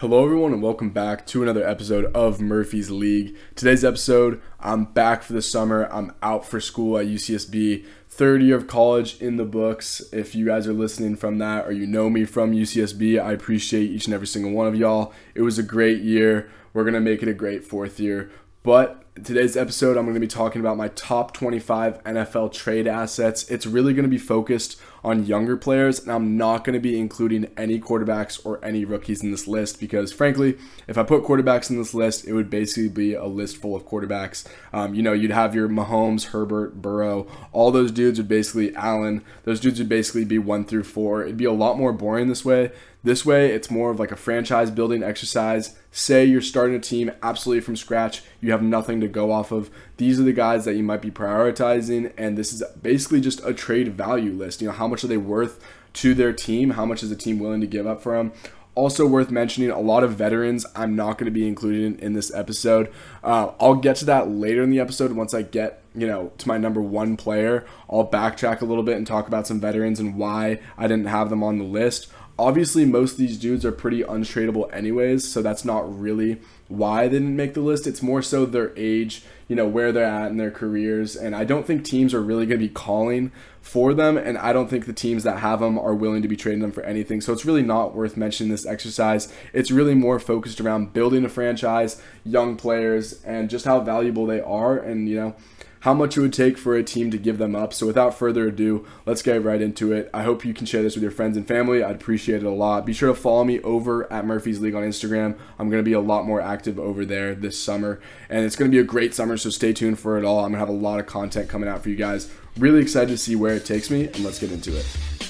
Hello, everyone, and welcome back to another episode of Murphy's League. Today's episode, I'm back for the summer. I'm out for school at UCSB. Third year of college in the books. If you guys are listening from that or you know me from UCSB, I appreciate each and every single one of y'all. It was a great year. We're going to make it a great fourth year. But today's episode, I'm going to be talking about my top 25 NFL trade assets. It's really going to be focused on younger players, and I'm not going to be including any quarterbacks or any rookies in this list because, frankly, if I put quarterbacks in this list, it would basically be a list full of quarterbacks. Um, you know, you'd have your Mahomes, Herbert, Burrow, all those dudes would basically, Allen, those dudes would basically be one through four. It'd be a lot more boring this way. This way, it's more of like a franchise building exercise. Say you're starting a team absolutely from scratch, you have nothing to go off of. These are the guys that you might be prioritizing, and this is basically just a trade value list. You know, how much are they worth to their team? How much is the team willing to give up for them? Also worth mentioning, a lot of veterans I'm not going to be including in this episode. Uh, I'll get to that later in the episode once I get you know to my number one player. I'll backtrack a little bit and talk about some veterans and why I didn't have them on the list. Obviously, most of these dudes are pretty untradeable, anyways, so that's not really why they didn't make the list. It's more so their age, you know, where they're at in their careers. And I don't think teams are really going to be calling for them. And I don't think the teams that have them are willing to be trading them for anything. So it's really not worth mentioning this exercise. It's really more focused around building a franchise, young players, and just how valuable they are. And, you know, how much it would take for a team to give them up. So without further ado, let's get right into it. I hope you can share this with your friends and family. I'd appreciate it a lot. Be sure to follow me over at Murphy's League on Instagram. I'm going to be a lot more active over there this summer, and it's going to be a great summer, so stay tuned for it all. I'm going to have a lot of content coming out for you guys. Really excited to see where it takes me, and let's get into it.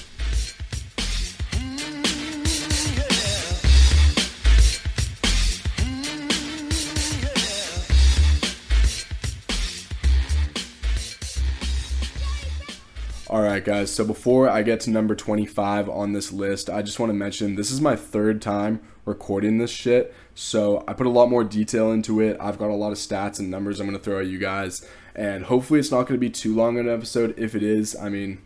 Right, guys. So before I get to number 25 on this list, I just want to mention this is my third time recording this shit. So I put a lot more detail into it. I've got a lot of stats and numbers I'm going to throw at you guys. And hopefully it's not going to be too long an episode. If it is, I mean,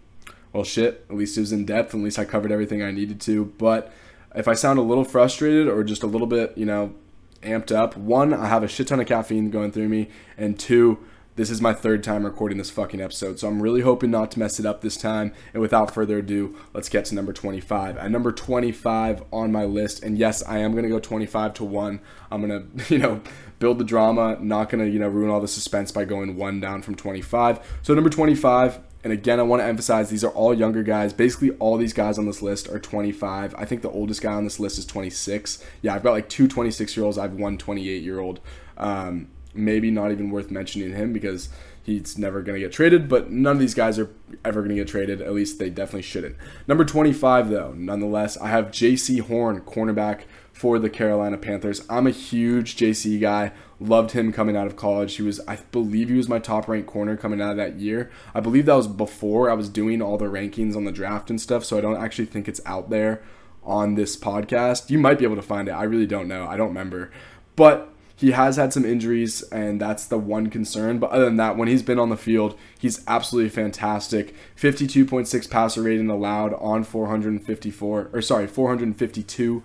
well, shit. At least it was in depth. At least I covered everything I needed to. But if I sound a little frustrated or just a little bit, you know, amped up, one, I have a shit ton of caffeine going through me. And two, this is my third time recording this fucking episode, so I'm really hoping not to mess it up this time. And without further ado, let's get to number 25. At number 25 on my list, and yes, I am gonna go 25 to one. I'm gonna, you know, build the drama, not gonna, you know, ruin all the suspense by going one down from 25. So number 25, and again, I want to emphasize these are all younger guys. Basically, all these guys on this list are 25. I think the oldest guy on this list is 26. Yeah, I've got like two 26 year olds. I have one 28 year old. Um, maybe not even worth mentioning him because he's never going to get traded, but none of these guys are ever going to get traded. At least they definitely shouldn't. Number 25, though, nonetheless, I have Jaycee Horn, cornerback for the Carolina Panthers. I'm a huge Jaycee guy. Loved him coming out of college. He was, I believe, he was my top ranked corner coming out of that year. I believe that was before I was doing all the rankings on the draft and stuff, so I don't actually think it's out there on this podcast. You might be able to find it. I really don't know. I don't remember. But he has had some injuries, and that's the one concern. But other than that, when he's been on the field, he's absolutely fantastic. 52.6 passer rating allowed on 454, or sorry, 452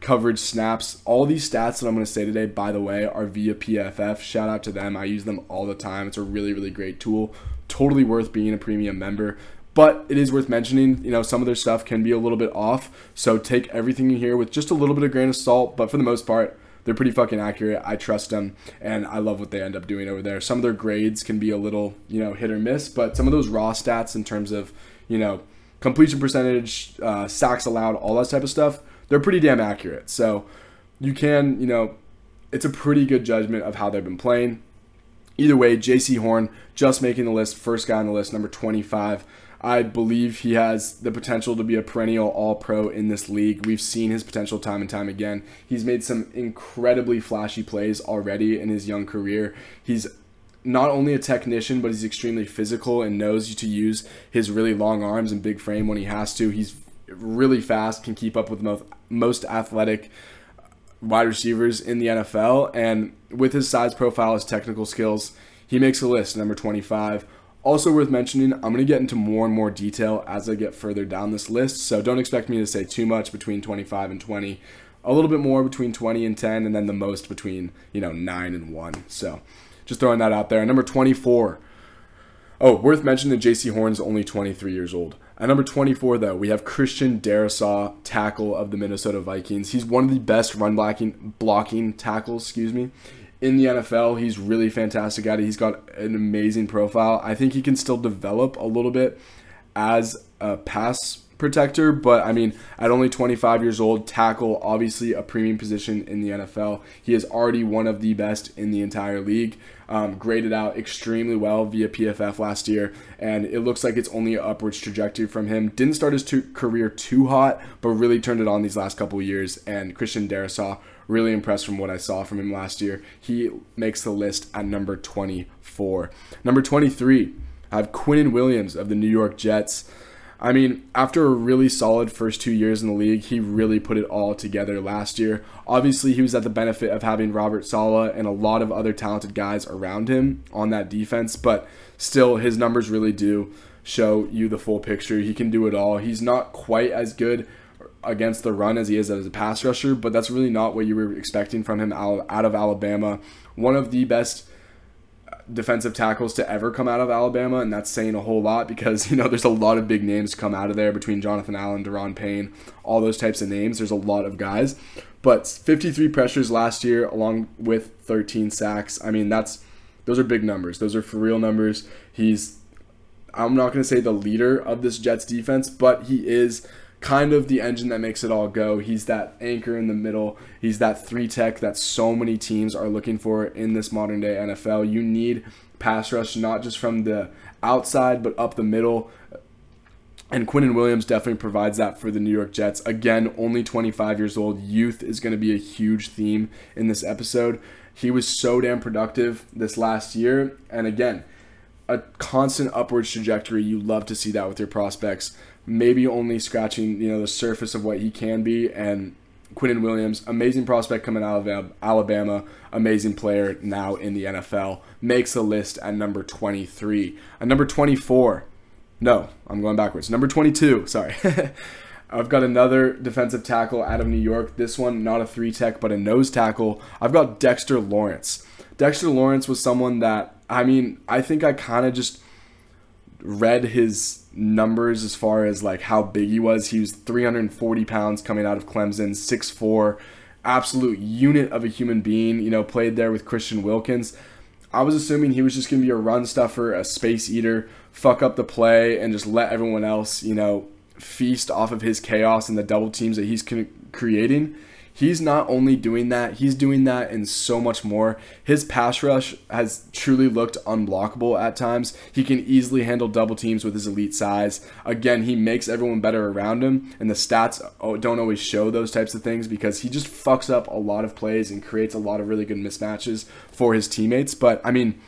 coverage snaps. All these stats that I'm going to say today, by the way, are via PFF. Shout out to them. I use them all the time. It's a really, really great tool. Totally worth being a premium member. But it is worth mentioning, you know, some of their stuff can be a little bit off. So take everything you hear with just a little bit of grain of salt. But for the most part, they're pretty fucking accurate. I trust them, and I love what they end up doing over there. Some of their grades can be a little, you know, hit or miss, but some of those raw stats in terms of, you know, completion percentage, uh, sacks allowed, all that type of stuff, they're pretty damn accurate. So you can, you know, it's a pretty good judgment of how they've been playing. Either way, Jaycee Horn just making the list, first guy on the list, number 25. I believe he has the potential to be a perennial all pro in this league. We've seen his potential time and time again. He's made some incredibly flashy plays already in his young career. He's not only a technician, but he's extremely physical and knows to use his really long arms and big frame when he has to. He's really fast, can keep up with most, most athletic wide receivers in the NFL. And with his size profile, his technical skills, he makes a list, number 25. Also worth mentioning, I'm going to get into more and more detail as I get further down this list, so don't expect me to say too much between 25 and 20. a little bit more between 20 and 10, and then the most between, you know, 9 and 1. So just throwing that out there. Number 24. Oh, worth mentioning that Jaycee Horn's only 23 years old. At number 24, though, we have Christian Darrisaw, tackle of the Minnesota Vikings. He's one of the best run blocking, blocking tackles, excuse me, in the NFL. He's really fantastic at it. He's got an amazing profile. I think he can still develop a little bit as a pass protector, but I mean, at only 25 years old, tackle obviously a premium position in the NFL. He is already one of the best in the entire league. Um, graded out extremely well via PFF last year, and it looks like it's only an upwards trajectory from him. Didn't start his career too hot, but really turned it on these last couple years. And Christian Darrisaw really impressed from what I saw from him last year. He makes the list at number 24. Number 23, I have Quinnen Williams of the New York Jets. I mean, after a really solid first two years in the league, he really put it all together last year. Obviously, he was at the benefit of having Robert Saleh and a lot of other talented guys around him on that defense, but still, his numbers really do show you the full picture. He can do it all. He's not quite as good against the run as he is as a pass rusher, but that's really not what you were expecting from him out of Alabama. One of the best defensive tackles to ever come out of Alabama, and that's saying a whole lot because you know there's a lot of big names come out of there between Jonathan Allen, Da'Ron Payne, all those types of names. There's a lot of guys, but 53 pressures last year, along with 13 sacks. I mean, that's those are big numbers. Those are for real numbers. He's I'm not going to say the leader of this Jets defense, but he is kind of the engine that makes it all go. He's that anchor in the middle. He's that three tech that so many teams are looking for in this modern day NFL. You need pass rush not just from the outside but up the middle. And Quinnen Williams definitely provides that for the New York Jets. Again, only 25 years old. Youth is going to be a huge theme in this episode. He was so damn productive this last year. And again, a constant upwards trajectory. You love to see that with your prospects maybe only scratching you know the surface of what he can be. And Quinnen Williams, amazing prospect coming out of Alabama, amazing player now in the NFL, makes the list at number 23. At number 24, no, I'm going backwards. Number 22, sorry. I've got another defensive tackle out of New York. This one, not a three tech, but a nose tackle. I've got Dexter Lawrence. Dexter Lawrence was someone that, I mean, I think I kind of just read his numbers as far as like how big he was. He was 340 pounds coming out of Clemson, 6'4, absolute unit of a human being. You know, played there with Christian Wilkins. I was assuming he was just going to be a run stuffer, a space eater, fuck up the play, and just let everyone else, you know, feast off of his chaos and the double teams that he's creating. He's not only doing that, he's doing that and so much more. His pass rush has truly looked unblockable at times. He can easily handle double teams with his elite size. Again, he makes everyone better around him, and the stats oh, don't always show those types of things because he just fucks up a lot of plays and creates a lot of really good mismatches for his teammates. But I mean,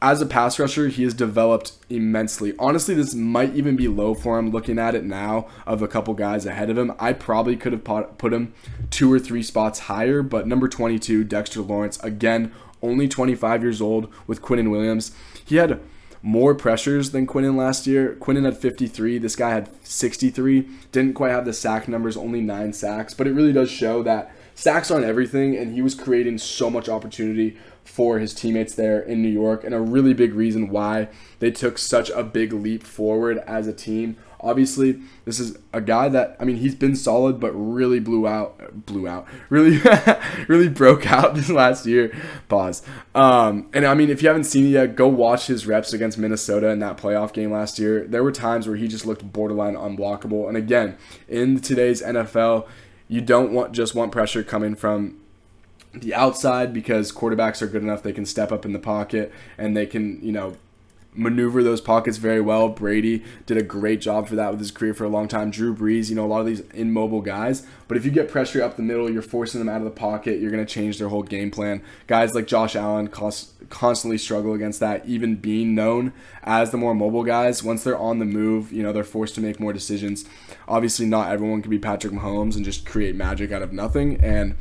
as a pass rusher, he has developed immensely. Honestly, this might even be low for him looking at it now of a couple guys ahead of him. I probably could have put him two or three spots higher, but number 22, Dexter Lawrence, again, only 25 years old with Quinnen Williams. He had more pressures than Quinnen last year. Quinnen had 53. This guy had 63. Didn't quite have the sack numbers, only nine sacks, but it really does show that sacks aren't everything, and he was creating so much opportunity for his teammates there in New York, and a really big reason why they took such a big leap forward as a team. Obviously, this is a guy that I mean he's been solid, but really blew out, blew out, really, really broke out this last year. Pause. Um, and I mean, if you haven't seen it yet, go watch his reps against Minnesota in that playoff game last year. There were times where he just looked borderline unblockable. And again, in today's NFL, you don't want just want pressure coming from the outside because quarterbacks are good enough they can step up in the pocket and they can you know maneuver those pockets very well. Brady did a great job for that with his career for a long time. Drew Brees, you know, a lot of these immobile guys. But if you get pressure up the middle, you're forcing them out of the pocket, you're going to change their whole game plan. Guys like Josh Allen cost, constantly struggle against that, even being known as the more mobile guys. Once they're on the move, you know, they're forced to make more decisions. Obviously, not everyone can be Patrick Mahomes and just create magic out of nothing. And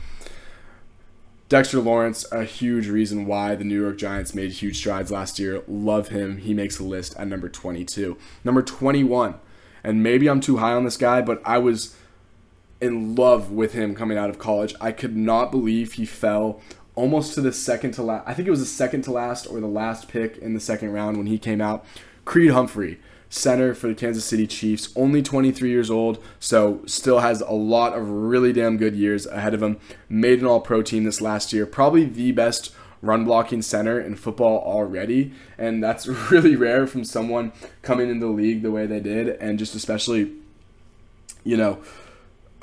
Dexter Lawrence, a huge reason why the New York Giants made huge strides last year. Love him. He makes the list at number 22. Number 21, and maybe I'm too high on this guy, but I was in love with him coming out of college. I could not believe he fell almost to the second to last. I think it was the second to last or the last pick in the second round when he came out. Creed Humphrey, center for the Kansas City Chiefs, only 23 years old, so still has a lot of really damn good years ahead of him. Made an all pro team this last year, probably the best run blocking center in football already. And that's really rare from someone coming into the league the way they did. And just especially, you know,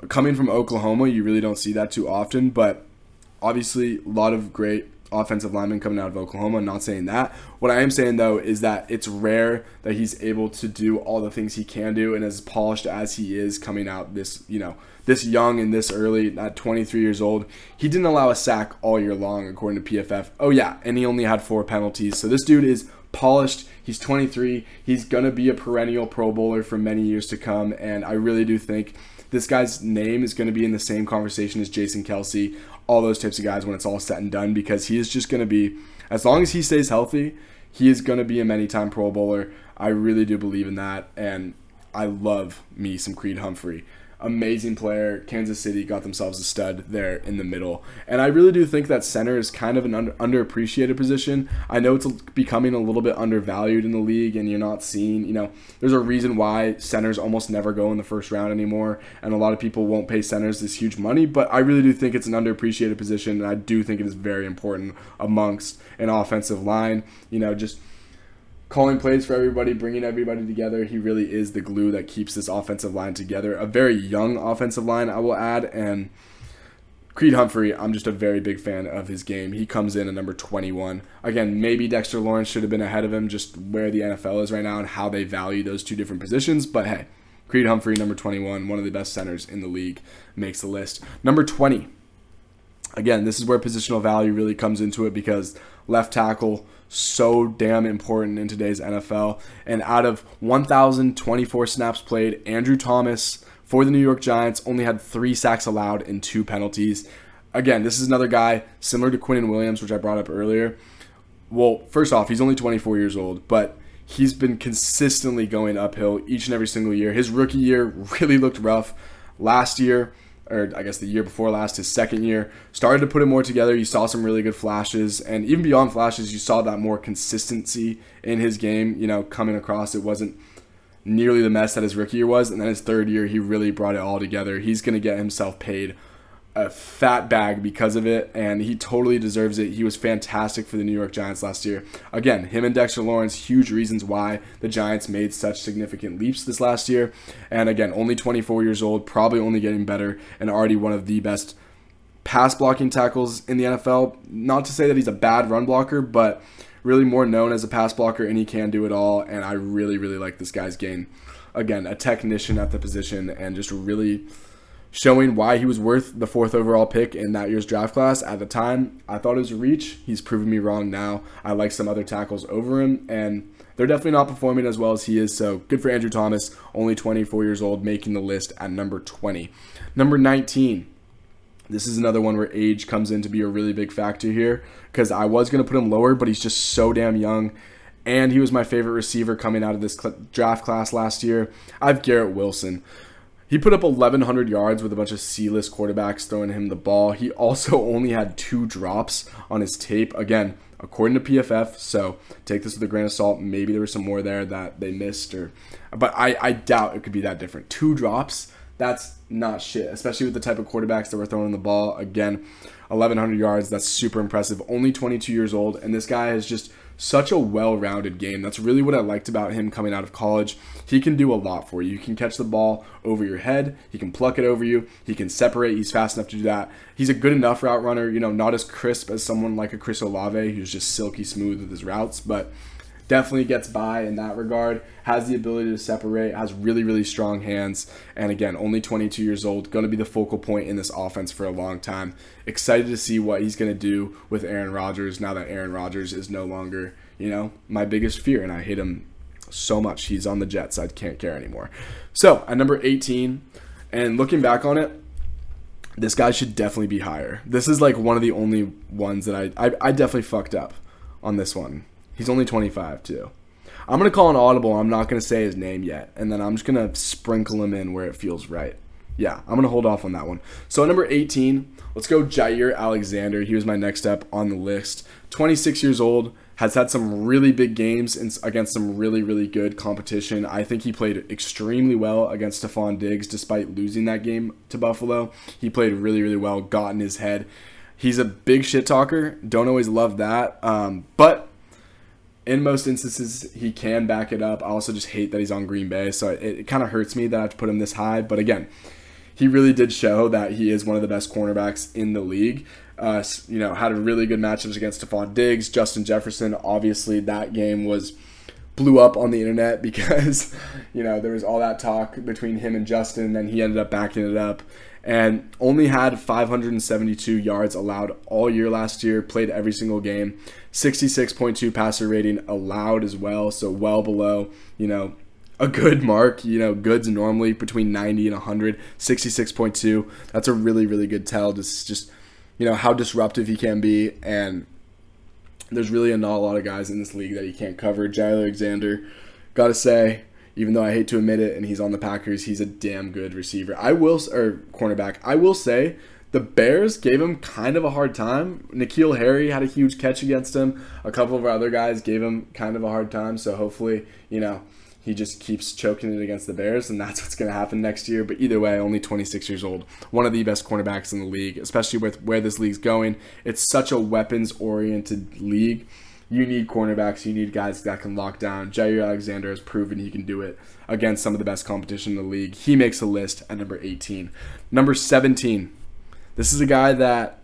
coming from Oklahoma, you really don't see that too often. But obviously, a lot of great offensive lineman coming out of Oklahoma. Not saying that. What I am saying though is that it's rare that he's able to do all the things he can do and as polished as he is coming out this, you know, this young and this early at 23 years old. He didn't allow a sack all year long, according to PFF. Oh, yeah, and he only had four penalties. So this dude is polished. He's 23. He's going to be a perennial Pro Bowler for many years to come. And I really do think this guy's name is going to be in the same conversation as Jason Kelce, all those types of guys when it's all said and done, because he is just going to be, as long as he stays healthy, he is going to be a many time Pro Bowler. I really do believe in that. And I love me some Creed Humphrey amazing player. Kansas City got themselves a stud there in the middle. And I really do think that center is kind of an under, underappreciated position. I know it's becoming a little bit undervalued in the league, and you're not seeing, you know, there's a reason why centers almost never go in the first round anymore. And a lot of people won't pay centers this huge money, but I really do think it's an underappreciated position, and I do think it is very important amongst an offensive line. You know, just calling plays for everybody, bringing everybody together. He really is the glue that keeps this offensive line together. A very young offensive line, I will add. And Creed Humphrey, I'm just a very big fan of his game. He comes in at number 21. Again, maybe Dexter Lawrence should have been ahead of him, just where the NFL is right now and how they value those two different positions. But hey, Creed Humphrey, number 21, one of the best centers in the league, makes the list. Number 20. Again, this is where positional value really comes into it because left tackle, so damn important in today's NFL. And out of 1,024 snaps played, Andrew Thomas for the New York Giants only had three sacks allowed and two penalties. Again, this is another guy similar to Quinnen Williams, which I brought up earlier. Well, first off, he's only 24 years old, but he's been consistently going uphill each and every single year. His rookie year really looked rough. Last year, or I guess the year before last, his second year, started to put it more together. You saw some really good flashes, and even beyond flashes, you saw that more consistency in his game. You know, coming across, it wasn't nearly the mess that his rookie year was, and then his third year, he really brought it all together. He's going to get himself paid a fat bag because of it, and he totally deserves it. He was fantastic for the New York Giants last year. Again, him and Dexter Lawrence, huge reasons why the Giants made such significant leaps this last year. And again, only 24 years old, probably only getting better, and already one of the best pass blocking tackles in the NFL. Not to say that he's a bad run blocker, but really more known as a pass blocker, and he can do it all. And I really, really like this guy's game. Again, a technician at the position, and just really showing why he was worth the fourth overall pick in that year's draft class. At the time, I thought it was a reach. He's proven me wrong now. I like some other tackles over him, and they're definitely not performing as well as he is. So good for Andrew Thomas, only 24 years old, making the list at number 20. Number 19. This is another one where age comes in to be a really big factor here because I was going to put him lower, but he's just so damn young. And he was my favorite receiver coming out of this draft class last year. I have Garrett Wilson. He put up 1,100 yards with a bunch of C-list quarterbacks throwing him the ball. He also only had two drops on his tape. Again, according to PFF, so take this with a grain of salt. Maybe there was some more there that they missed, or but I, I doubt it could be that different. Two drops, that's not shit, especially with the type of quarterbacks that were throwing the ball. Again, 1,100 yards, that's super impressive. Only 22 years old, and this guy has just – such a well-rounded game. That's really what I liked about him coming out of college. He can do a lot for you. He can catch the ball over your head. He can pluck it over you. He can separate. He's fast enough to do that. He's a good enough route runner. You know, not as crisp as someone like a Chris Olave, who's just silky smooth with his routes, but definitely gets by in that regard. Has the ability to separate, has really, really strong hands, and again, only 22 years old, going to be the focal point in this offense for a long time. Excited to see what he's going to do with Aaron Rodgers now that Aaron Rodgers is no longer, you know, my biggest fear, and I hate him so much. He's on the Jets, I can't care anymore. So, at number 18, and looking back on it, this guy should definitely be higher. This is like one of the only ones that I, I, I definitely fucked up on this one He's only 25 too. I'm gonna call an audible. I'm not gonna say his name yet, and then I'm just gonna sprinkle him in where it feels right. Yeah, I'm gonna hold off on that one. So number 18, let's go Jaire Alexander. He was my next step on the list. 26 years old, has had some really big games against some really really good competition. I think he played extremely well against Stefon Diggs, despite losing that game to Buffalo. He played really really well, got in his head. He's a big shit talker. Don't always love that, um, but in most instances he can back it up. I also just hate that he's on Green Bay, so it, it kind of hurts me that I have to put him this high. But again, he really did show that he is one of the best cornerbacks in the league. Uh, you know, had a really good matchups against Stefon Diggs, Justin Jefferson. Obviously, that game was blew up on the internet because you know there was all that talk between him and Justin. Then he ended up backing it up and only had 572 yards allowed all year last year. Played every single game, 66.2 passer rating allowed as well, so well below you know a good mark. You know, goods normally between 90 and 100. 66.2. That's a really, really good tell. Just, just you know, how disruptive he can be. And there's really a not a lot of guys in this league that he can't cover. Jaire Alexander, got to say, even though I hate to admit it, and he's on the Packers, he's a damn good receiver. I will, or cornerback. I will say the Bears gave him kind of a hard time. N'Keal Harry had a huge catch against him. A couple of our other guys gave him kind of a hard time. So hopefully, you know, he just keeps choking it against the Bears, and that's what's going to happen next year. But either way, only 26 years old, one of the best cornerbacks in the league, especially with where this league's going. It's such a weapons-oriented league. You need cornerbacks. You need guys that can lock down. Jaire Alexander has proven he can do it against some of the best competition in the league. He makes a list at number 18. Number 17. This is a guy that,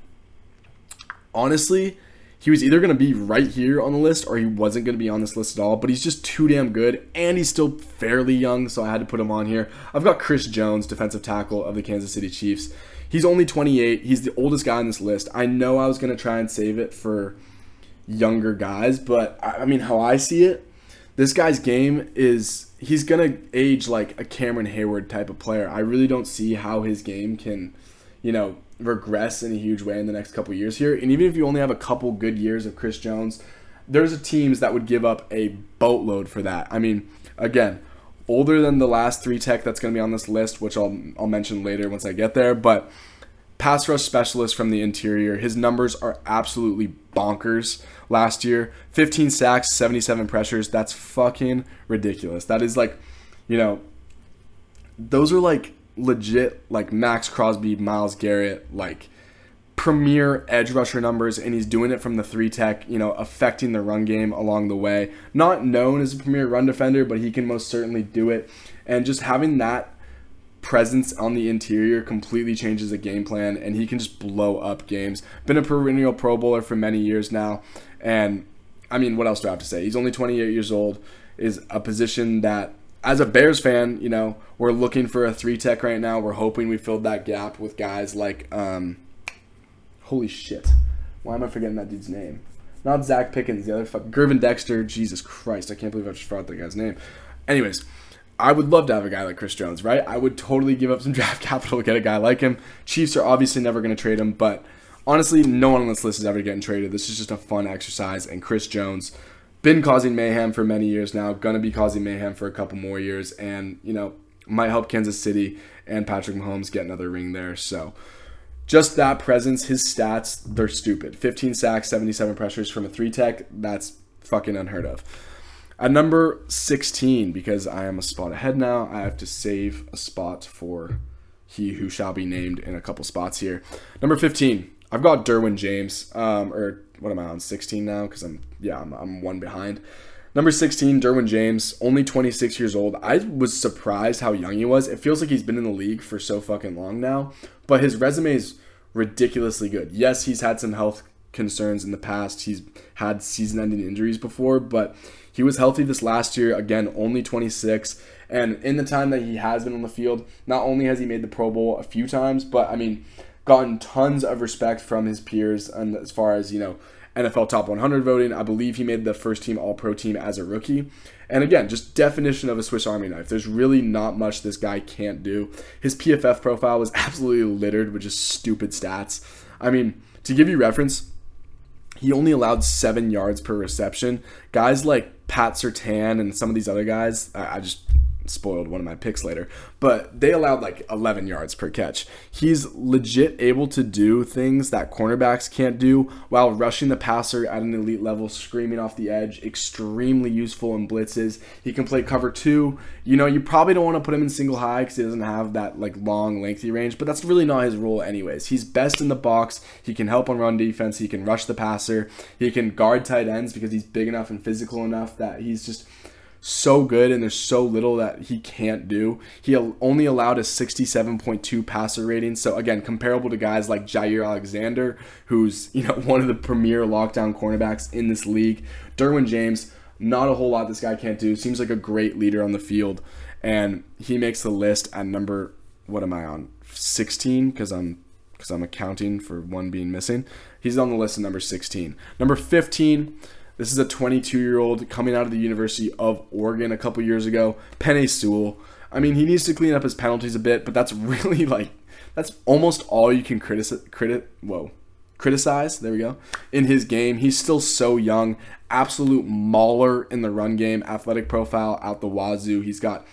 honestly, he was either going to be right here on the list or he wasn't going to be on this list at all, but he's just too damn good and he's still fairly young, so I had to put him on here. I've got Chris Jones, defensive tackle of the Kansas City Chiefs. He's only 28. He's the oldest guy on this list. I know I was going to try and save it for younger guys, but I mean, how I see it, this guy's game is he's to age like a Cameron Heyward type of player. I really don't see how his game can, you know, regress in a huge way in the next couple years here. And even if you only have a couple good years of Chris Jones, there's a teams that would give up a boatload for that. I mean, again, older than the last three tech that's going to be on this list, which I'll I'll mention later once I get there, but pass rush specialist from the interior. His numbers are absolutely bonkers last year. 15 sacks, 77 pressures. That's fucking ridiculous. That is like, you know, those are like legit like Maxx Crosby, Myles Garrett, like premier edge rusher numbers, and he's doing it from the three tech, you know, affecting the run game along the way. Not known as a premier run defender, but he can most certainly do it. And just having that presence on the interior completely changes the game plan, and he can just blow up games. Been a perennial Pro Bowler for many years now, and I mean, what else do I have to say? He's only 28 years old. Is a position that as a Bears fan, you know, we're looking for a three tech right now. We're hoping we filled that gap with guys like, um, holy shit, why am I forgetting that dude's name? Not Zacch Pickens, the other fuck, Gervon Dexter. Jesus Christ, I can't believe I just forgot that guy's name. Anyways, I would love to have a guy like Chris Jones, right? I would totally give up some draft capital to get a guy like him. Chiefs are obviously never going to trade him, but honestly, no one on this list is ever getting traded. This is just a fun exercise, and Chris Jones been causing mayhem for many years now, gonna be causing mayhem for a couple more years, and you know might help Kansas City and Patrick Mahomes get another ring there. So just that presence, his stats, they're stupid. 15 sacks, 77 pressures from a three tech, that's fucking unheard of. At number 16, because I am a spot ahead now, I have to save a spot for he who shall be named in a couple spots here. Number 15, I've got Derwin James, um, or what am I on 16 now? Because I'm yeah I'm, I'm one behind. Number 16, Derwin James, only 26 years old. I was surprised how young he was. It feels like he's been in the league for so fucking long now, but his resume is ridiculously good. Yes, he's had some health concerns in the past. He's had season-ending injuries before, but he was healthy this last year. Again, only 26. And in the time that he has been on the field, not only has he made the Pro Bowl a few times, but I mean, gotten tons of respect from his peers and as far as, you know, NFL Top 100 voting. I believe he made the first team All Pro team as a rookie. And again, just definition of a Swiss Army knife. There's really not much this guy can't do. His PFF profile was absolutely littered with just stupid stats. I mean, to give you reference, he only allowed seven yards per reception. Guys like Pat Surtain and some of these other guys, I, I just spoiled one of my picks later. But they allowed like 11 yards per catch. He's legit able to do things that cornerbacks can't do while rushing the passer at an elite level, screaming off the edge. Extremely useful in blitzes. He can play cover two. You know, you probably don't want to put him in single high because he doesn't have that like long, lengthy range, but that's really not his role, anyways. He's best in the box. He can help on run defense. He can rush the passer. He can guard tight ends because he's big enough and physical enough that he's just so good and there's so little that he can't do. He only allowed a 67.2 passer rating. So again, comparable to guys like Jaire Alexander, who's, you know, one of the premier lockdown cornerbacks in this league. Derwin James, not a whole lot this guy can't do. Seems like a great leader on the field and he makes the list at number what am I on? 16 because I'm because I'm accounting for one being missing. He's on the list at number 16. Number 15 this is a 22 year old coming out of the University of Oregon a couple years ago, Penei Sewell. I mean, he needs to clean up his penalties a bit, but that's really like that's almost all you can criticize. Criti- whoa, criticize. There we go. In his game, he's still so young. Absolute mauler in the run game. Athletic profile out the wazoo. He's got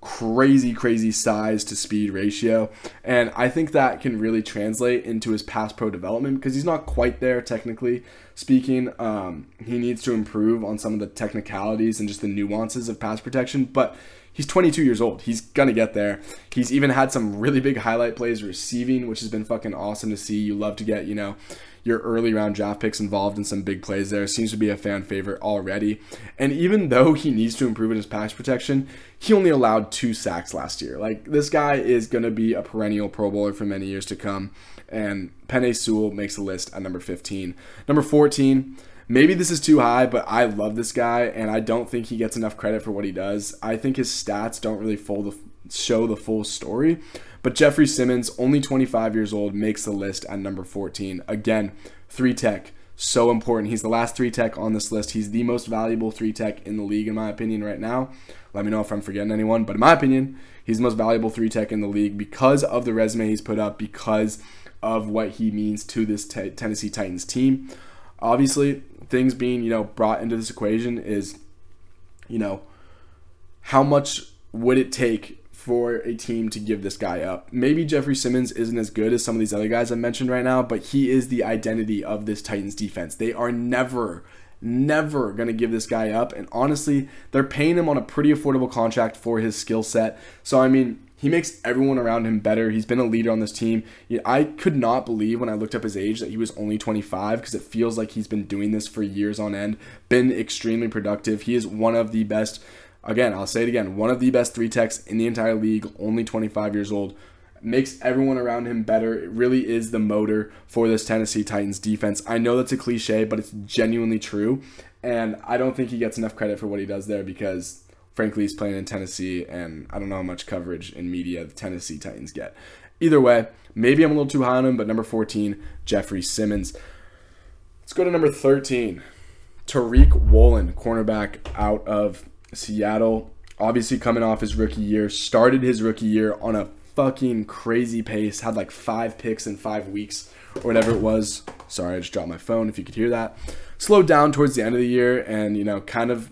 crazy, crazy size to speed ratio. And I think that can really translate into his pass pro development because he's not quite there technically speaking. Um, he needs to improve on some of the technicalities and just the nuances of pass protection, but he's 22 years old. He's gonna get there. He's even had some really big highlight plays receiving, which has been fucking awesome to see. You love to get, you know, your early round draft picks involved in some big plays there. Seems to be a fan favorite already. And even though he needs to improve in his pass protection, he only allowed two sacks last year. Like this guy is to be a perennial Pro Bowler for many years to come. And Penei Sewell makes the list at number 15. Number 14. Maybe this is too high, but I love this guy, and I don't think he gets enough credit for what he does. I think his stats don't really the, show the full story. But Jeffrey Simmons, only 25 years old, makes the list at number 14. Again, three tech, so important. He's the last three tech on this list. He's the most valuable three tech in the league, in my opinion, right now. Let me know if I'm forgetting anyone, but in my opinion, he's the most valuable three tech in the league because of the resume he's put up, because of what he means to this t- Tennessee Titans team. Obviously, things being you know brought into this equation is, you know, how much would it take for a team to give this guy up. Maybe Jeffrey Simmons isn't as good as some of these other guys I mentioned right now, but he is the identity of this Titans defense. They are never, never going to give this guy up. And honestly, they're paying him on a pretty affordable contract for his skill set. So, I mean, he makes everyone around him better. He's been a leader on this team. I could not believe when I looked up his age that he was only 25 because it feels like he's been doing this for years on end, been extremely productive. He is one of the best Again, I'll say it again. One of the best three techs in the entire league, only 25 years old. Makes everyone around him better. It really is the motor for this Tennessee Titans defense. I know that's a cliche, but it's genuinely true. And I don't think he gets enough credit for what he does there because, frankly, he's playing in Tennessee, and I don't know how much coverage in media the Tennessee Titans get. Either way, maybe I'm a little too high on him, but number 14, Jeffrey Simmons. Let's go to number 13. Tariq Woolen, cornerback out of Seattle, obviously coming off his rookie year, started his rookie year on a fucking crazy pace, had like five picks in five weeks or whatever it was. Sorry, I just dropped my phone if you could hear that. Slowed down towards the end of the year and, you know, kind of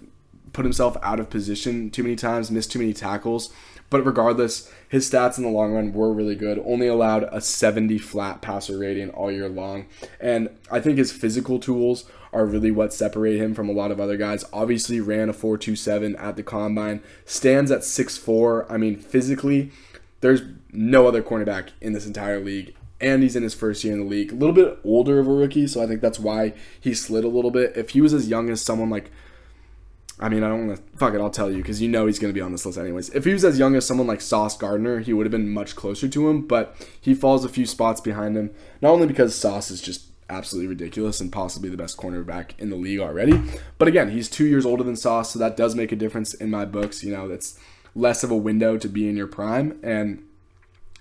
put himself out of position too many times, missed too many tackles. But regardless, his stats in the long run were really good. Only allowed a 70 flat passer rating all year long. And I think his physical tools are really what separate him from a lot of other guys. Obviously, ran a 4.27 at the combine, stands at 6'4. I mean, physically, there's no other cornerback in this entire league. And he's in his first year in the league. A little bit older of a rookie, so I think that's why he slid a little bit. If he was as young as someone like I mean, I don't want to fuck it. I'll tell you because you know he's going to be on this list anyways. If he was as young as someone like Sauce Gardner, he would have been much closer to him. But he falls a few spots behind him, not only because Sauce is just absolutely ridiculous and possibly the best cornerback in the league already. But again, he's two years older than Sauce, so that does make a difference in my books. You know, that's less of a window to be in your prime. And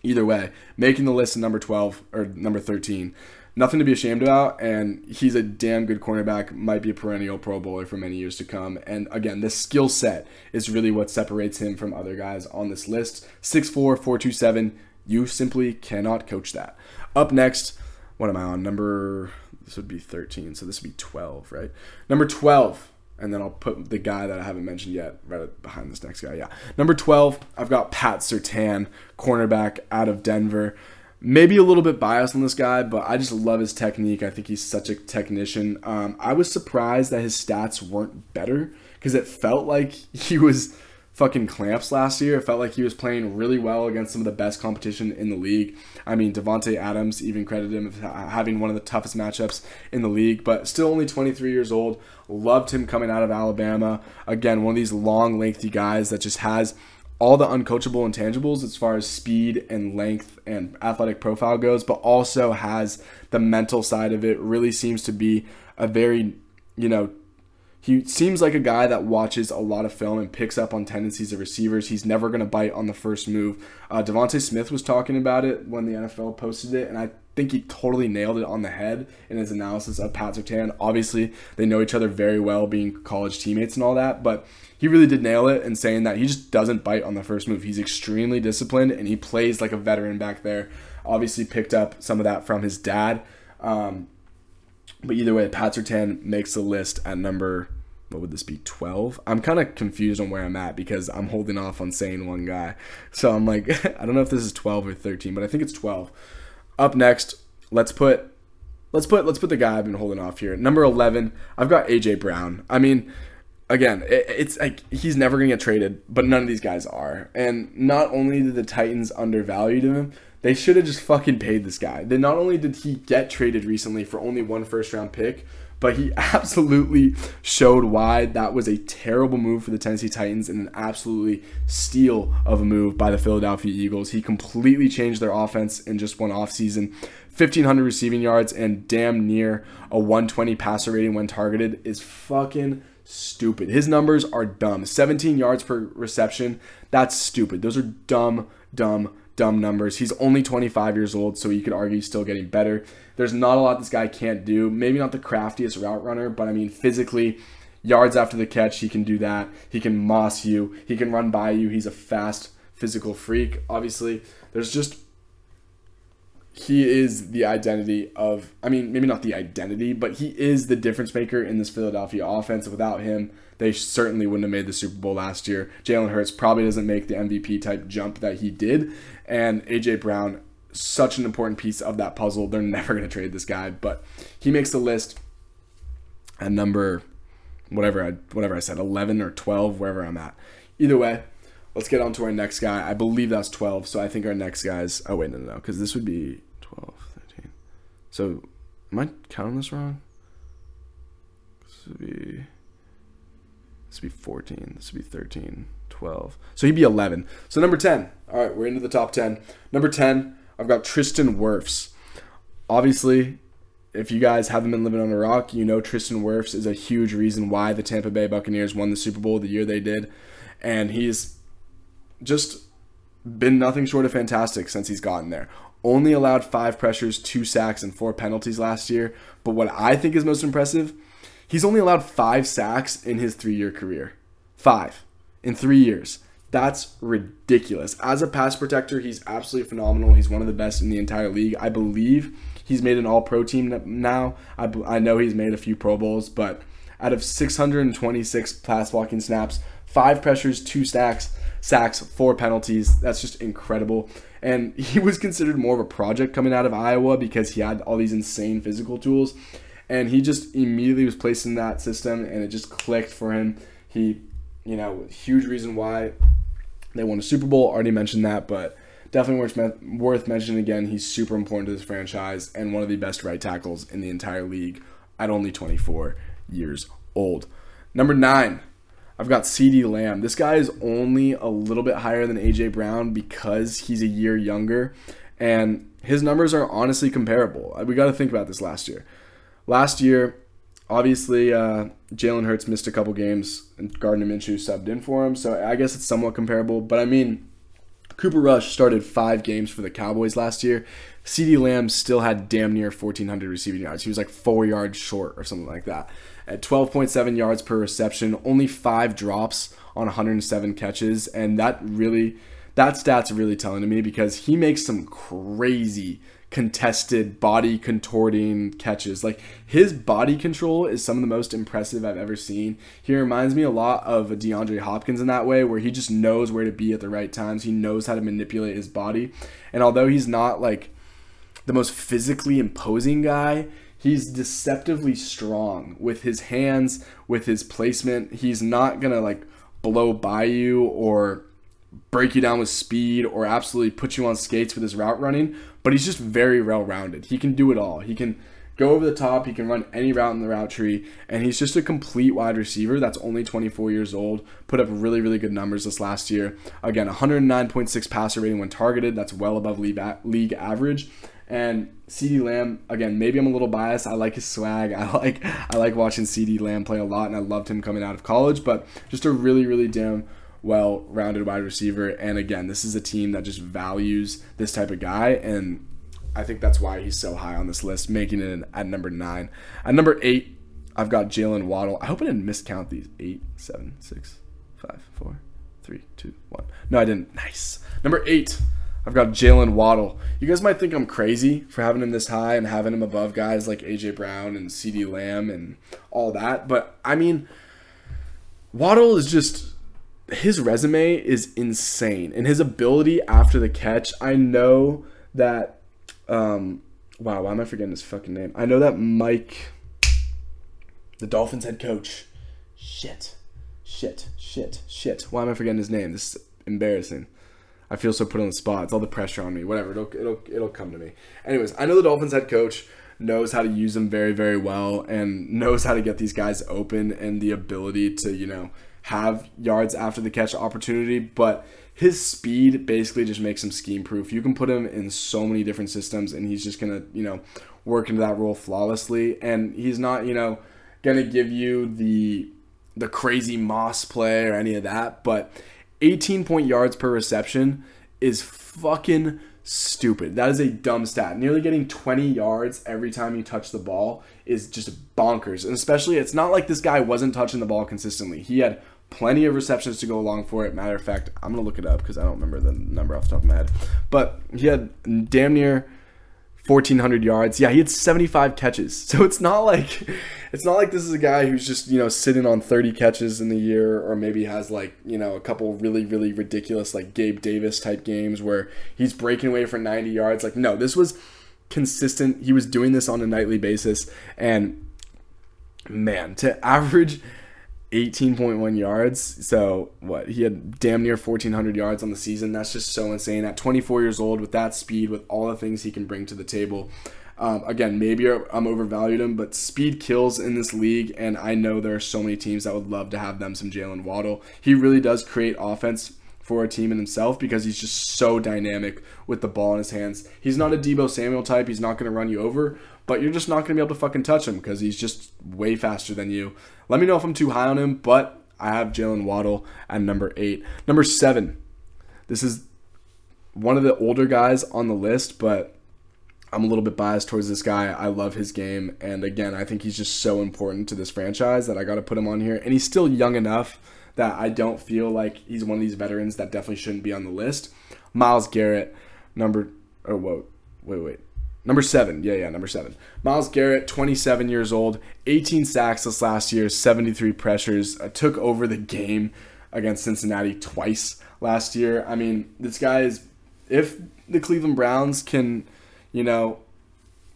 either way, making the list in number 12 or number 13, nothing to be ashamed about. And he's a damn good cornerback, might be a perennial Pro Bowler for many years to come. And again, the skill set is really what separates him from other guys on this list. 6'4, 427. You simply cannot coach that. Up next, what am I on? Number this would be 13, so this would be 12, right? Number 12, and then I'll put the guy that I haven't mentioned yet right behind this next guy. Yeah. Number 12, I've got Pat Surtain, cornerback out of Denver. Maybe a little bit biased on this guy, but I just love his technique. I think he's such a technician. Um, I was surprised that his stats weren't better because it felt like he was fucking clamps last year. It felt like he was playing really well against some of the best competition in the league. I mean, Davante Adams even credited him of having one of the toughest matchups in the league, but still only 23 years old. Loved him coming out of Alabama. Again, one of these long, lengthy guys that just has all the uncoachable intangibles as far as speed and length and athletic profile goes, but also has the mental side of it. Really seems to be a very, you know, he seems like a guy that watches a lot of film and picks up on tendencies of receivers. He's never going to bite on the first move. Uh, DeVonta Smith was talking about it when the NFL posted it, and I think he totally nailed it on the head in his analysis of Pat Surtain. Obviously, they know each other very well, being college teammates and all that, but he really did nail it in saying that he just doesn't bite on the first move. He's extremely disciplined and he plays like a veteran back there. Obviously, picked up some of that from his dad. Um, but either way, Pat Surtain makes the list at number what would this be 12 i'm kind of confused on where i'm at because i'm holding off on saying one guy so i'm like i don't know if this is 12 or 13 but i think it's 12 up next let's put let's put let's put the guy i've been holding off here. Number 11 i've got aj brown. I mean again it, it's like he's never gonna get traded but none of these guys are. And not only did the titans undervalue him they should have just fucking paid this guy. Then not only did he get traded recently for only one first round pick but he absolutely showed why that was a terrible move for the Tennessee Titans and an absolutely steal of a move by the Philadelphia Eagles. He completely changed their offense in just one offseason. 1,500 receiving yards and damn near a 120 passer rating when targeted is fucking stupid. His numbers are dumb. 17 yards per reception, that's stupid. Those are dumb, dumb, dumb numbers. He's only 25 years old, so you could argue he's still getting better. There's not a lot this guy can't do. Maybe not the craftiest route runner, but I mean, physically, yards after the catch, he can do that. He can moss you, he can run by you. He's a fast physical freak. Obviously, there's just he is the identity of I mean, maybe not the identity, but he is the difference maker in this Philadelphia offense. Without him, they certainly wouldn't have made the Super Bowl last year. Jalen Hurts probably doesn't make the MVP type jump that he did, and AJ Brown such an important piece of that puzzle. They're never going to trade this guy, but he makes the list at number whatever I whatever I said, 11 or 12, wherever I'm at. Either way, let's get on to our next guy. I believe that's 12, so I think our next guy's oh wait, no no no, cuz this would be 12, 13. So, am I counting this wrong? This would be this would be 14, this would be 13, 12. So he'd be 11. So number 10. All right, we're into the top 10. Number 10, I've got Tristan Wirfs. Obviously, if you guys haven't been living on a rock, you know Tristan Wirfs is a huge reason why the Tampa Bay Buccaneers won the Super Bowl the year they did. And he's just been nothing short of fantastic since he's gotten there. Only allowed five pressures, two sacks, and four penalties last year. But what I think is most impressive, he's only allowed five sacks in his three year career. Five in three years. That's ridiculous. As a pass protector, he's absolutely phenomenal. He's one of the best in the entire league. I believe he's made an all pro team now. I, I know he's made a few Pro Bowls, but out of 626 pass blocking snaps, five pressures, two stacks, sacks, four penalties. That's just incredible. And he was considered more of a project coming out of Iowa because he had all these insane physical tools. And he just immediately was placed in that system and it just clicked for him. He, you know, huge reason why they won a Super Bowl, already mentioned that, but definitely worth, worth mentioning again. He's super important to this franchise and one of the best right tackles in the entire league at only 24 years old. Number nine, I've got CeeDee Lamb. This guy is only a little bit higher than AJ Brown because he's a year younger, and his numbers are honestly comparable. We got to think about this last year. Last year, Obviously, uh, Jalen Hurts missed a couple games, and Gardner Minshew subbed in for him, so I guess it's somewhat comparable. But I mean, Cooper Rush started five games for the Cowboys last year. CeeDee Lamb still had damn near 1,400 receiving yards. He was like four yards short or something like that. At 12.7 yards per reception, only five drops on 107 catches, and that really, that stat's really telling to me because he makes some crazy contested body contorting catches. Like his body control is some of the most impressive I've ever seen. He reminds me a lot of DeAndre Hopkins in that way, where he just knows where to be at the right times. He knows how to manipulate his body. And although he's not like the most physically imposing guy, he's deceptively strong with his hands, with his placement. He's not to like blow by you or break you down with speed or absolutely put you on skates with his route running, but he's just very well rounded. He can do it all. He can go over the top, he can run any route in the route tree, and he's just a complete wide receiver that's only 24 years old. Put up really, really good numbers this last year. Again, 109.6 passer rating when targeted, that's well above league average. And CeeDee Lamb, again, maybe I'm a little biased. I like his swag. I like I like watching CeeDee Lamb play a lot, and I loved him coming out of college. But just a really, really damn well-rounded wide receiver. And again, this is a team that just values this type of guy, and I think that's why he's so high on this list, making it at number nine. At number eight, I've got Jaylen Waddle. I hope I didn't miscount these. Eight, seven, six, five, four, three, two, one. No, I didn't. Nice. Number eight. I've got Jaylen Waddle. You guys might think I'm crazy for having him this high and having him above guys like AJ Brown and CeeDee Lamb and all that. But I mean, Waddle is just his resume is insane and his ability after the catch. I know that. Um, wow, why am I forgetting his fucking name? I know that Mike, the Dolphins head coach. Shit, shit, shit, shit. Why am I forgetting his name? This is embarrassing. I feel so put on the spot. It's all the pressure on me. Whatever. It'll it'll it'll come to me. Anyways, I know the Dolphins head coach knows how to use them very very well and knows how to get these guys open and the ability to you know have yards after the catch opportunity, but his speed basically just makes him scheme proof. You can put him in so many different systems and he's just going to, you know, work into that role flawlessly and he's not, you know, going to give you the the crazy moss play or any of that, but 18 point yards per reception is fucking stupid. That is a dumb stat. Nearly getting 20 yards every time you touch the ball is just bonkers. And especially, it's not like this guy wasn't touching the ball consistently. He had plenty of receptions to go along for it. Matter of fact, I'm going to look it up because I don't remember the number off the top of my head. But he had damn near 1400 yards. Yeah, he had 75 catches. So it's not like it's not like this is a guy who's just, you know, sitting on 30 catches in the year or maybe has like, you know, a couple really really ridiculous like Gabe Davis type games where he's breaking away for 90 yards. Like no, this was consistent. He was doing this on a nightly basis and man, to average 18.1 yards. So, what? He had damn near 1,400 yards on the season. That's just so insane. At 24 years old, with that speed, with all the things he can bring to the table. Um, again, maybe I'm overvalued him, but speed kills in this league, and I know there are so many teams that would love to have them some Jaylen Waddle. He really does create offense for a team in himself because he's just so dynamic with the ball in his hands. He's not a Deebo Samuel type. He's not going to run you over, but you're just not going to be able to fucking touch him because he's just way faster than you. Let me know if I'm too high on him, but I have Jaylen Waddle at number eight. Number seven. This is one of the older guys on the list, but I'm a little bit biased towards this guy. I love his game. And again, I think he's just so important to this franchise that I got to put him on here. And he's still young enough that I don't feel like he's one of these veterans that definitely shouldn't be on the list. Myles Garrett, number oh whoa, wait wait, number seven, yeah yeah number seven. Myles Garrett, 27 years old, 18 sacks this last year, 73 pressures, uh, took over the game against Cincinnati twice last year. I mean, this guy is if the Cleveland Browns can, you know,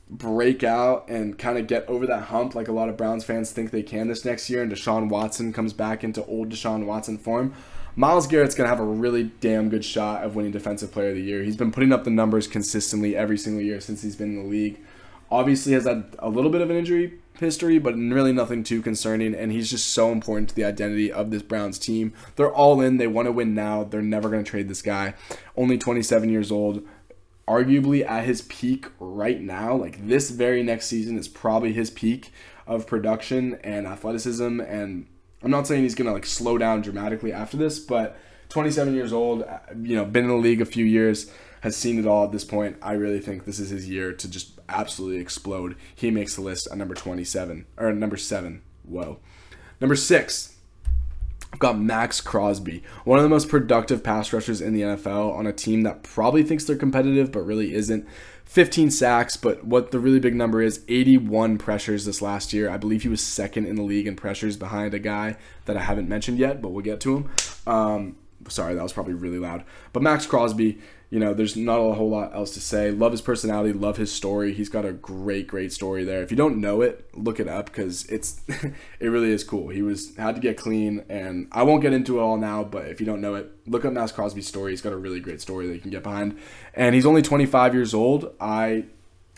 break out and kind of get over that hump like a lot of Browns fans think they can this next year and Deshaun Watson comes back into old Deshaun Watson form, Myles Garrett's going to have a really damn good shot of winning Defensive Player of the Year. He's been putting up the numbers consistently every single year since he's been in the league. Obviously has had a little bit of an injury history, but really nothing too concerning. And he's just so important to the identity of this Browns team. They're all in. They want to win now. They're never going to trade this guy. Only 27 years old arguably at his peak right now. Like this very next season is probably his peak of production and athleticism. And I'm not saying he's gonna like slow down dramatically after this, but 27 years old, uh, you know, been in the league a few years, has seen it all at this point. I really think this is his year to just absolutely explode. He makes the list at number 27 or number seven. Whoa, number six. I've got Maxx Crosby, one of the most productive pass rushers in the NFL on a team that probably thinks they're competitive but really isn't. 15 sacks, but what the really big number is 81 pressures this last year. I believe he was second in the league in pressures behind a guy that I haven't mentioned yet, but we'll get to him. Um, sorry, that was probably really loud. But Maxx Crosby, you know, there's not a whole lot else to say. Love his personality, love his story. He's got a great, great story there. If you don't know it, look it up because it's it really is cool. He was had to get clean, and I won't get into it all now. But if you don't know it, look up Maxx Crosby's story. He's got a really great story that you can get behind, and he's only 25 years old. I,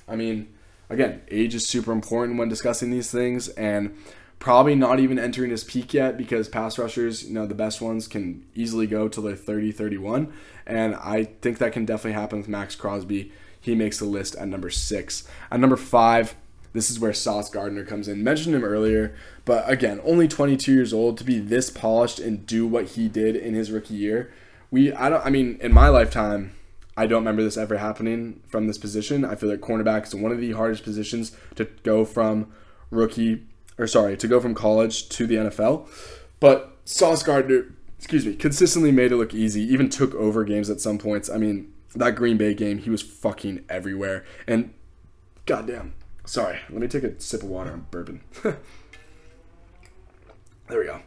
I mean, again, age is super important when discussing these things, and probably not even entering his peak yet because pass rushers, you know, the best ones can easily go till they're 30, 31. And I think that can definitely happen with Maxx Crosby. He makes the list at number six. At number five, this is where Sauce Gardner comes in. Mentioned him earlier, but again, only 22 years old to be this polished and do what he did in his rookie year. We, I don't, I mean, in my lifetime, I don't remember this ever happening from this position. I feel like cornerback is one of the hardest positions to go from rookie or sorry, to go from college to the NFL. But Sauce Gardner, excuse me, consistently made it look easy, even took over games at some points. I mean, that Green Bay game, he was fucking everywhere. And goddamn, sorry, let me take a sip of water. I'm burping. there we go.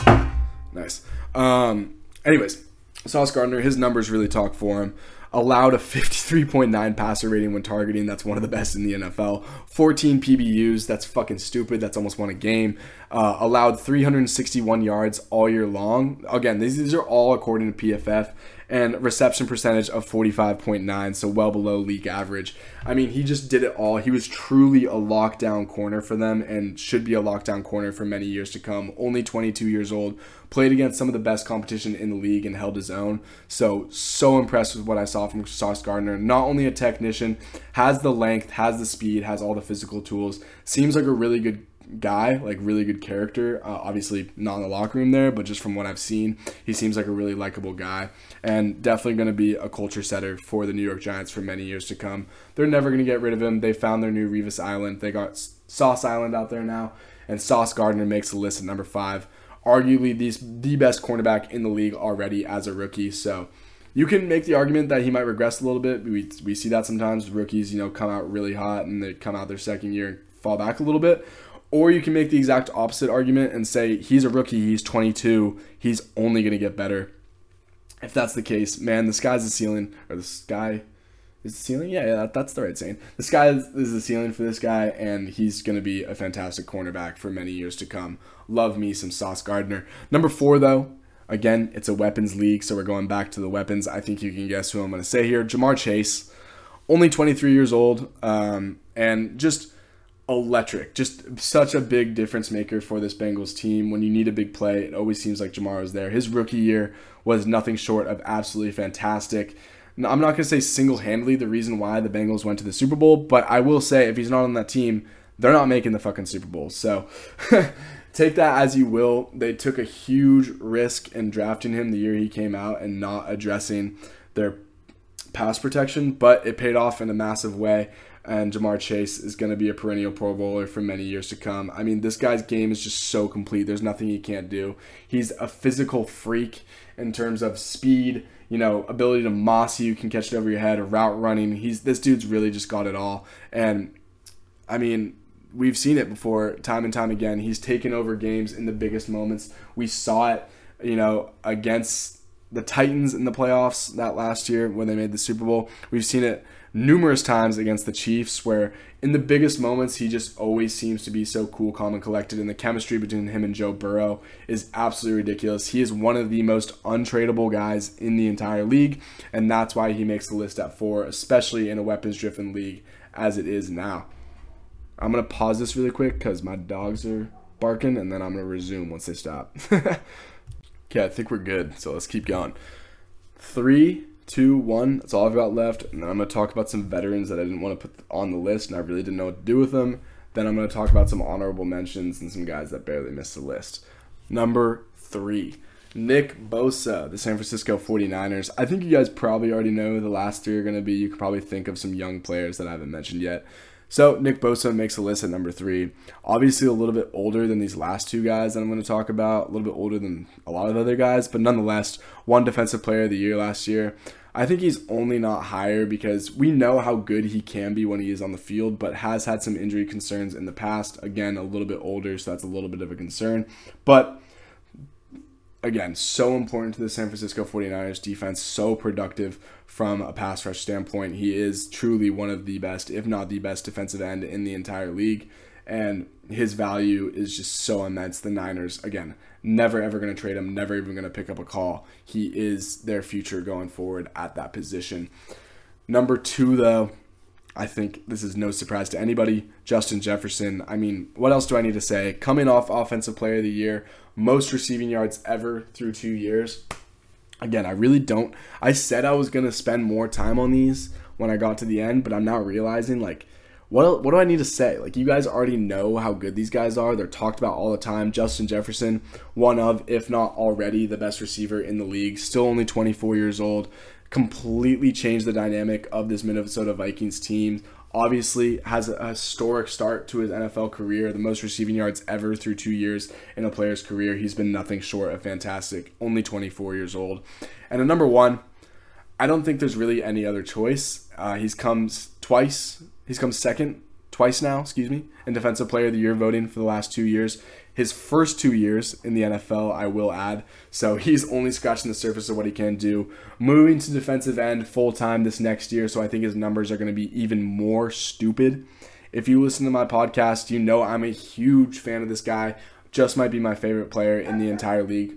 Nice. Um, anyways, Sauce Gardner, his numbers really talk for him allowed a 53.9 passer rating when targeting. That's one of the best in the NFL. 14 PBUs. That's fucking stupid. That's almost won a game. Uh, allowed 361 yards all year long. Again, these, these are all according to PFF and reception percentage of 45.9, so well below league average. I mean, he just did it all. He was truly a lockdown corner for them and should be a lockdown corner for many years to come. Only 22 years old, played against some of the best competition in the league and held his own. So, so impressed with what I saw from Sauce Gardner. Not only a technician, has the length, has the speed, has all the physical tools, seems like a really good guy, like really good character. Uh, obviously, not in the locker room there, but just from what I've seen, he seems like a really likable guy and definitely going to be a culture setter for the New York Giants for many years to come. They're never going to get rid of him. They found their new Revis Island. They got Sauce Island out there now, and Sauce Gardner makes the list at number five. Arguably, these the best cornerback in the league already as a rookie. So you can make the argument that he might regress a little bit. We, we see that sometimes rookies, you know, come out really hot and they come out their second year and fall back a little bit. Or you can make the exact opposite argument and say he's a rookie, he's 22, he's only going to get better. If that's the case, man, the sky's the ceiling, or the sky is the ceiling. Yeah, yeah, that's the right saying. The sky is, the ceiling for this guy, and he's going to be a fantastic cornerback for many years to come. Love me some Sauce Gardner. Number four, though, again, it's a weapons league, so we're going back to the weapons. I think you can guess who I'm going to say here. Ja'Marr Chase, only 23 years old, um, and just electric. Just such a big difference maker for this Bengals team. When you need a big play, it always seems like Ja'Marr is there. His rookie year was nothing short of absolutely fantastic. Now, I'm not going to say single handedly the reason why the Bengals went to the Super Bowl, but I will say if he's not on that team, they're not making the fucking Super Bowl. So take that as you will. They took a huge risk in drafting him the year he came out and not addressing their pass protection, but it paid off in a massive way and Ja'Marr Chase is going to be a perennial Pro Bowler for many years to come. I mean, this guy's game is just so complete. There's nothing he can't do. He's a physical freak in terms of speed, you know, ability to moss you, can catch it over your head, or route running. He's this dude's really just got it all. And I mean, we've seen it before time and time again. He's taken over games in the biggest moments. We saw it, you know, against the Titans in the playoffs that last year when they made the Super Bowl. We've seen it numerous times against the Chiefs where in the biggest moments he just always seems to be so cool, calm, and collected. And the chemistry between him and Joe Burrow is absolutely ridiculous. He is one of the most untradeable guys in the entire league, and that's why he makes the list at four, especially in a weapons driven league as it is now. I'm gonna pause this really quick because my dogs are barking, and then I'm gonna resume once they stop. okay, I think we're good, so let's keep going. Three, two, one. That's all I've got left. And then I'm going to talk about some veterans that I didn't want to put on the list and I really didn't know what to do with them. Then I'm going to talk about some honorable mentions and some guys that barely missed the list. Number three, Nick Bosa, the San Francisco 49ers. I think you guys probably already know the last three are going to be. You could probably think of some young players that I haven't mentioned yet. So Nick Bosa makes a list at number three. Obviously, a little bit older than these last two guys that I'm going to talk about. A little bit older than a lot of other guys, but nonetheless, one defensive player of the year last year. I think he's only not higher because we know how good he can be when he is on the field, but has had some injury concerns in the past. Again, a little bit older, so that's a little bit of a concern. But again, so important to the San Francisco 49ers defense, so productive from a pass rush standpoint. He is truly one of the best, if not the best defensive end in the entire league. And his value is just so immense. The Niners, again, never ever going to trade him, never even going to pick up a call. He is their future going forward at that position. Number two, though, I think this is no surprise to anybody. Justin Jefferson. I mean, what else do I need to say? Coming off Offensive Player of the Year, most receiving yards ever through two years. Again, I really don't. I said I was going to spend more time on these when I got to the end, but I'm now realizing, like, what what do I need to say? Like you guys already know how good these guys are. They're talked about all the time. Justin Jefferson, one of if not already the best receiver in the league, still only 24 years old, completely changed the dynamic of this Minnesota Vikings team. Obviously has a historic start to his NFL career, the most receiving yards ever through 2 years in a player's career. He's been nothing short of fantastic. Only 24 years old. And a number 1, I don't think there's really any other choice. Uh, he's comes twice He's come second twice now, excuse me, in Defensive Player of the Year voting for the last two years. His first two years in the NFL, I will add. So he's only scratching the surface of what he can do. Moving to defensive end full time this next year, so I think his numbers are going to be even more stupid. If you listen to my podcast, you know I'm a huge fan of this guy. Just might be my favorite player in the entire league.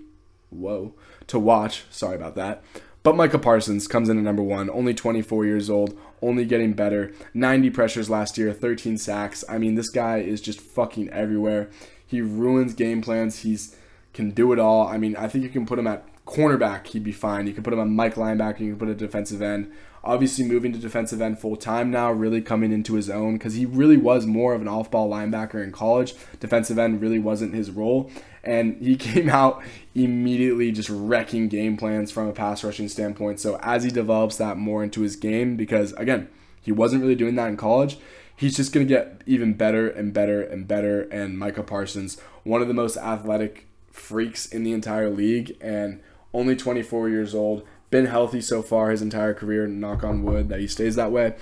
Whoa. To watch. Sorry about that. But Micah Parsons comes in at number one, only 24 years old, only getting better. 90 pressures last year, 13 sacks. I mean, this guy is just fucking everywhere. He ruins game plans. He's can do it all. I mean, I think you can put him at cornerback, he'd be fine. You can put him on Mike linebacker, you can put a defensive end. Obviously, moving to defensive end full time now, really coming into his own because he really was more of an off ball linebacker in college. Defensive end really wasn't his role. And he came out immediately just wrecking game plans from a pass rushing standpoint. So, as he develops that more into his game, because again, he wasn't really doing that in college, he's just going to get even better and better and better. And Micah Parsons, one of the most athletic freaks in the entire league, and only 24 years old, been healthy so far his entire career. Knock on wood that he stays that way,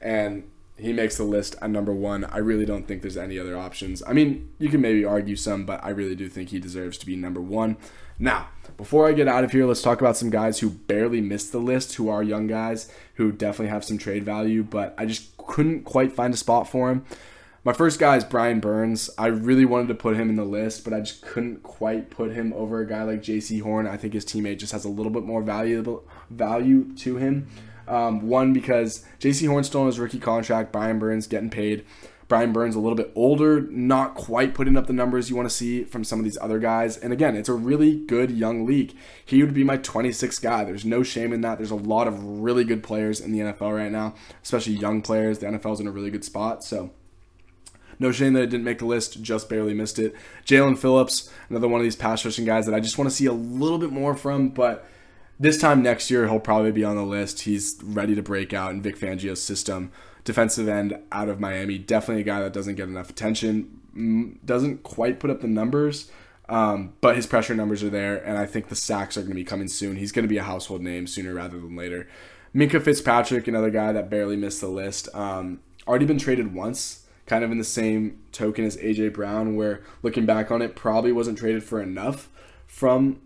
and he makes the list at number one. I really don't think there's any other options. I mean, you can maybe argue some, but I really do think he deserves to be number one. Now, before I get out of here, let's talk about some guys who barely missed the list, who are young guys who definitely have some trade value, but I just couldn't quite find a spot for him. My first guy is Brian Burns. I really wanted to put him in the list, but I just couldn't quite put him over a guy like Jaycee Horn. I think his teammate just has a little bit more valuable value to him. Um, one because Jaycee Horn still his rookie contract. Brian Burns getting paid. Brian Burns a little bit older, not quite putting up the numbers you want to see from some of these other guys. And again, it's a really good young league. He would be my 26th guy. There's no shame in that. There's a lot of really good players in the NFL right now, especially young players. The NFL's in a really good spot. So no shame that it didn't make the list, just barely missed it. Jaelan Phillips, another one of these pass rushing guys that I just want to see a little bit more from, but this time next year he'll probably be on the list. He's ready to break out in Vic Fangio's system. Defensive end out of Miami, definitely a guy that doesn't get enough attention, doesn't quite put up the numbers. Um, but his pressure numbers are there, and I think the sacks are going to be coming soon. He's going to be a household name sooner rather than later. Minkah Fitzpatrick, another guy that barely missed the list, um, already been traded once kind of in the same token as AJ Brown, where looking back on it, probably wasn't traded for enough from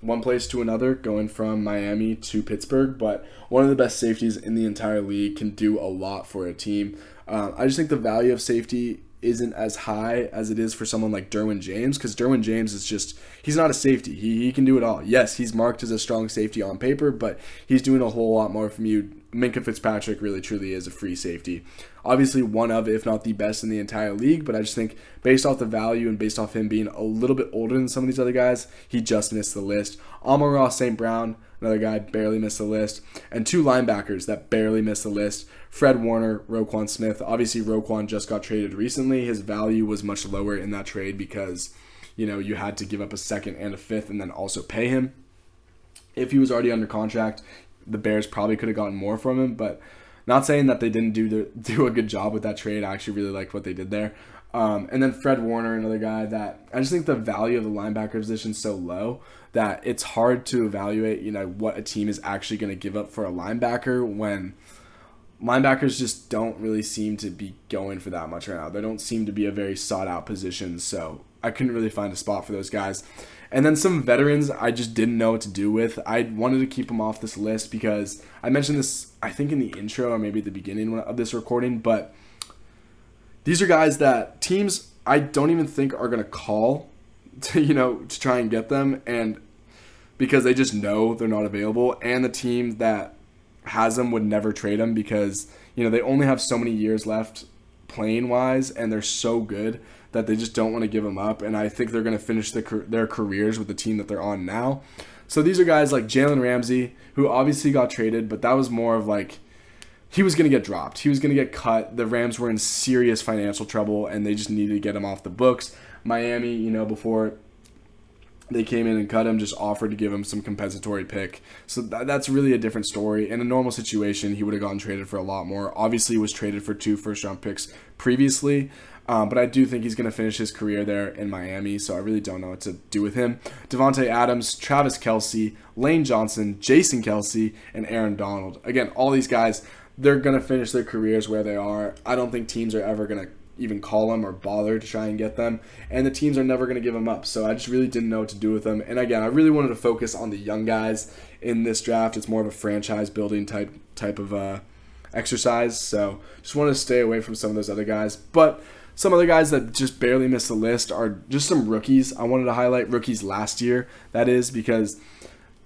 one place to another, going from Miami to Pittsburgh. But one of the best safeties in the entire league can do a lot for a team. Um, I just think the value of safety isn't as high as it is for someone like Derwin James because Derwin James is just he's not a safety. He, he can do it all. Yes, he's marked as a strong safety on paper, but he's doing a whole lot more from you. Minkah Fitzpatrick really truly is a free safety. Obviously one of, if not the best in the entire league, but I just think based off the value and based off him being a little bit older than some of these other guys, he just missed the list. Amon-Ra St. Brown, another guy barely missed the list, and two linebackers that barely missed the list. Fred Warner, Roquan Smith. Obviously, Roquan just got traded recently. His value was much lower in that trade because, you know, you had to give up a second and a fifth and then also pay him. If he was already under contract, the Bears probably could have gotten more from him, but not saying that they didn't do the, do a good job with that trade. I actually really liked what they did there. Um, and then Fred Warner, another guy that I just think the value of the linebacker position is so low that it's hard to evaluate, you know, what a team is actually going to give up for a linebacker when linebackers just don't really seem to be going for that much right now. They don't seem to be a very sought out position, so I couldn't really find a spot for those guys. And then some veterans I just didn't know what to do with. I wanted to keep them off this list because I mentioned this, I think, in the intro or maybe at the beginning of this recording, but these are guys that teams I don't even think are going to call to, you know, to try and get them. And because they just know they're not available. And the team that has them would never trade them because, you know, they only have so many years left playing wise and they're so good that they just don't want to give them up. And I think they're going to finish the, their careers with the team that they're on now. So these are guys like Jalen Ramsey, who obviously got traded, but that was more of like he was going to get dropped. He was going to get cut. The Rams were in serious financial trouble and they just needed to get him off the books. Miami, you know, before they came in and cut him, just offered to give him some compensatory pick. So th- that's really a different story. In a normal situation, he would have gotten traded for a lot more. Obviously, he was traded for two first round picks previously. Um, but I do think he's going to finish his career there in Miami, so I really don't know what to do with him. Davante Adams, Travis Kelce, Lane Johnson, Jason Kelce, and Aaron Donald. Again, all these guys, they're going to finish their careers where they are. I don't think teams are ever going to even call them or bother to try and get them. And the teams are never going to give them up. So I just really didn't know what to do with them. And again, I really wanted to focus on the young guys in this draft. It's more of a franchise building type type of uh, exercise. So just wanted to stay away from some of those other guys. But some other guys that just barely missed the list are just some rookies. I wanted to highlight rookies last year. That is because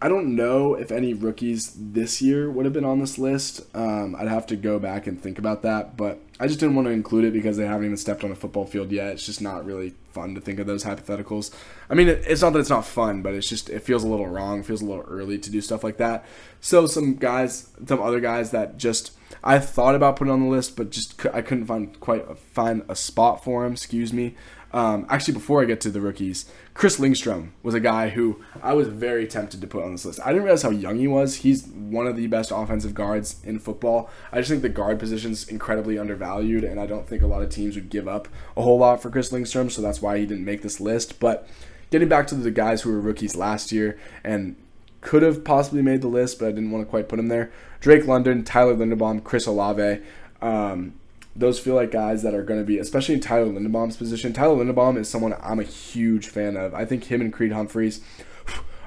I don't know if any rookies this year would have been on this list. Um, I'd have to go back and think about that, but I just didn't want to include it because they haven't even stepped on a football field yet. It's just not really fun to think of those hypotheticals. I mean, it's not that it's not fun, but it's just it feels a little wrong. Feels a little early to do stuff like that. So some guys, some other guys that just I thought about putting on the list, but just I couldn't find quite find a spot for him. Excuse me. Um, actually, before I get to the rookies, Chris Lindstrom was a guy who I was very tempted to put on this list. I didn't realize how young he was. He's one of the best offensive guards in football. I just think the guard position's incredibly undervalued, and I don't think a lot of teams would give up a whole lot for Chris Lindstrom, so that's why he didn't make this list. But getting back to the guys who were rookies last year and could have possibly made the list, but I didn't want to quite put him there. Drake London, Tyler Linderbaum, Chris Olave. Um, those feel like guys that are going to be, especially in Tyler Linderbaum's position. Tyler Linderbaum is someone I'm a huge fan of. I think him and Creed Humphreys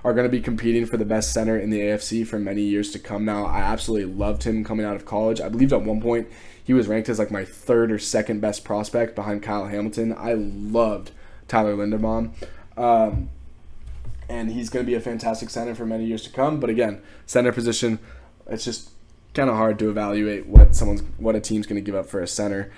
are going to be competing for the best center in the AFC for many years to come now. I absolutely loved him coming out of college. I believe at one point he was ranked as like my third or second best prospect behind Kyle Hamilton. I loved Tyler Linderbaum. Um, and he's going to be a fantastic center for many years to come. But again, center position, it's just kind of hard to evaluate what someone's what a team's going to give up for a center.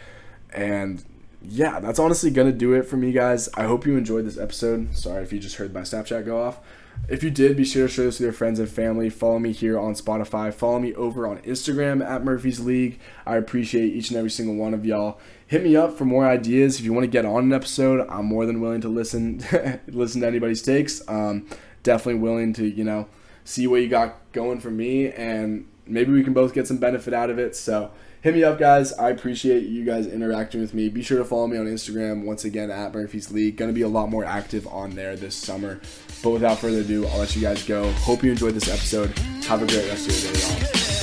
And yeah, that's honestly going to do it for me, guys. I hope you enjoyed this episode. Sorry if you just heard my Snapchat go off. If you did, be sure to share this with your friends and family. Follow me here on Spotify. Follow me over on Instagram at Murphy's League. I appreciate each and every single one of y'all. Hit me up for more ideas. If you want to get on an episode, I'm more than willing to listen listen to anybody's takes. Um, definitely willing to, you know, see what you got going for me and maybe we can both get some benefit out of it. So hit me up, guys. I appreciate you guys interacting with me. Be sure to follow me on Instagram once again at Murphy's League. Going to be a lot more active on there this summer. But without further ado, I'll let you guys go. Hope you enjoyed this episode. Have a great rest of your day, y'all.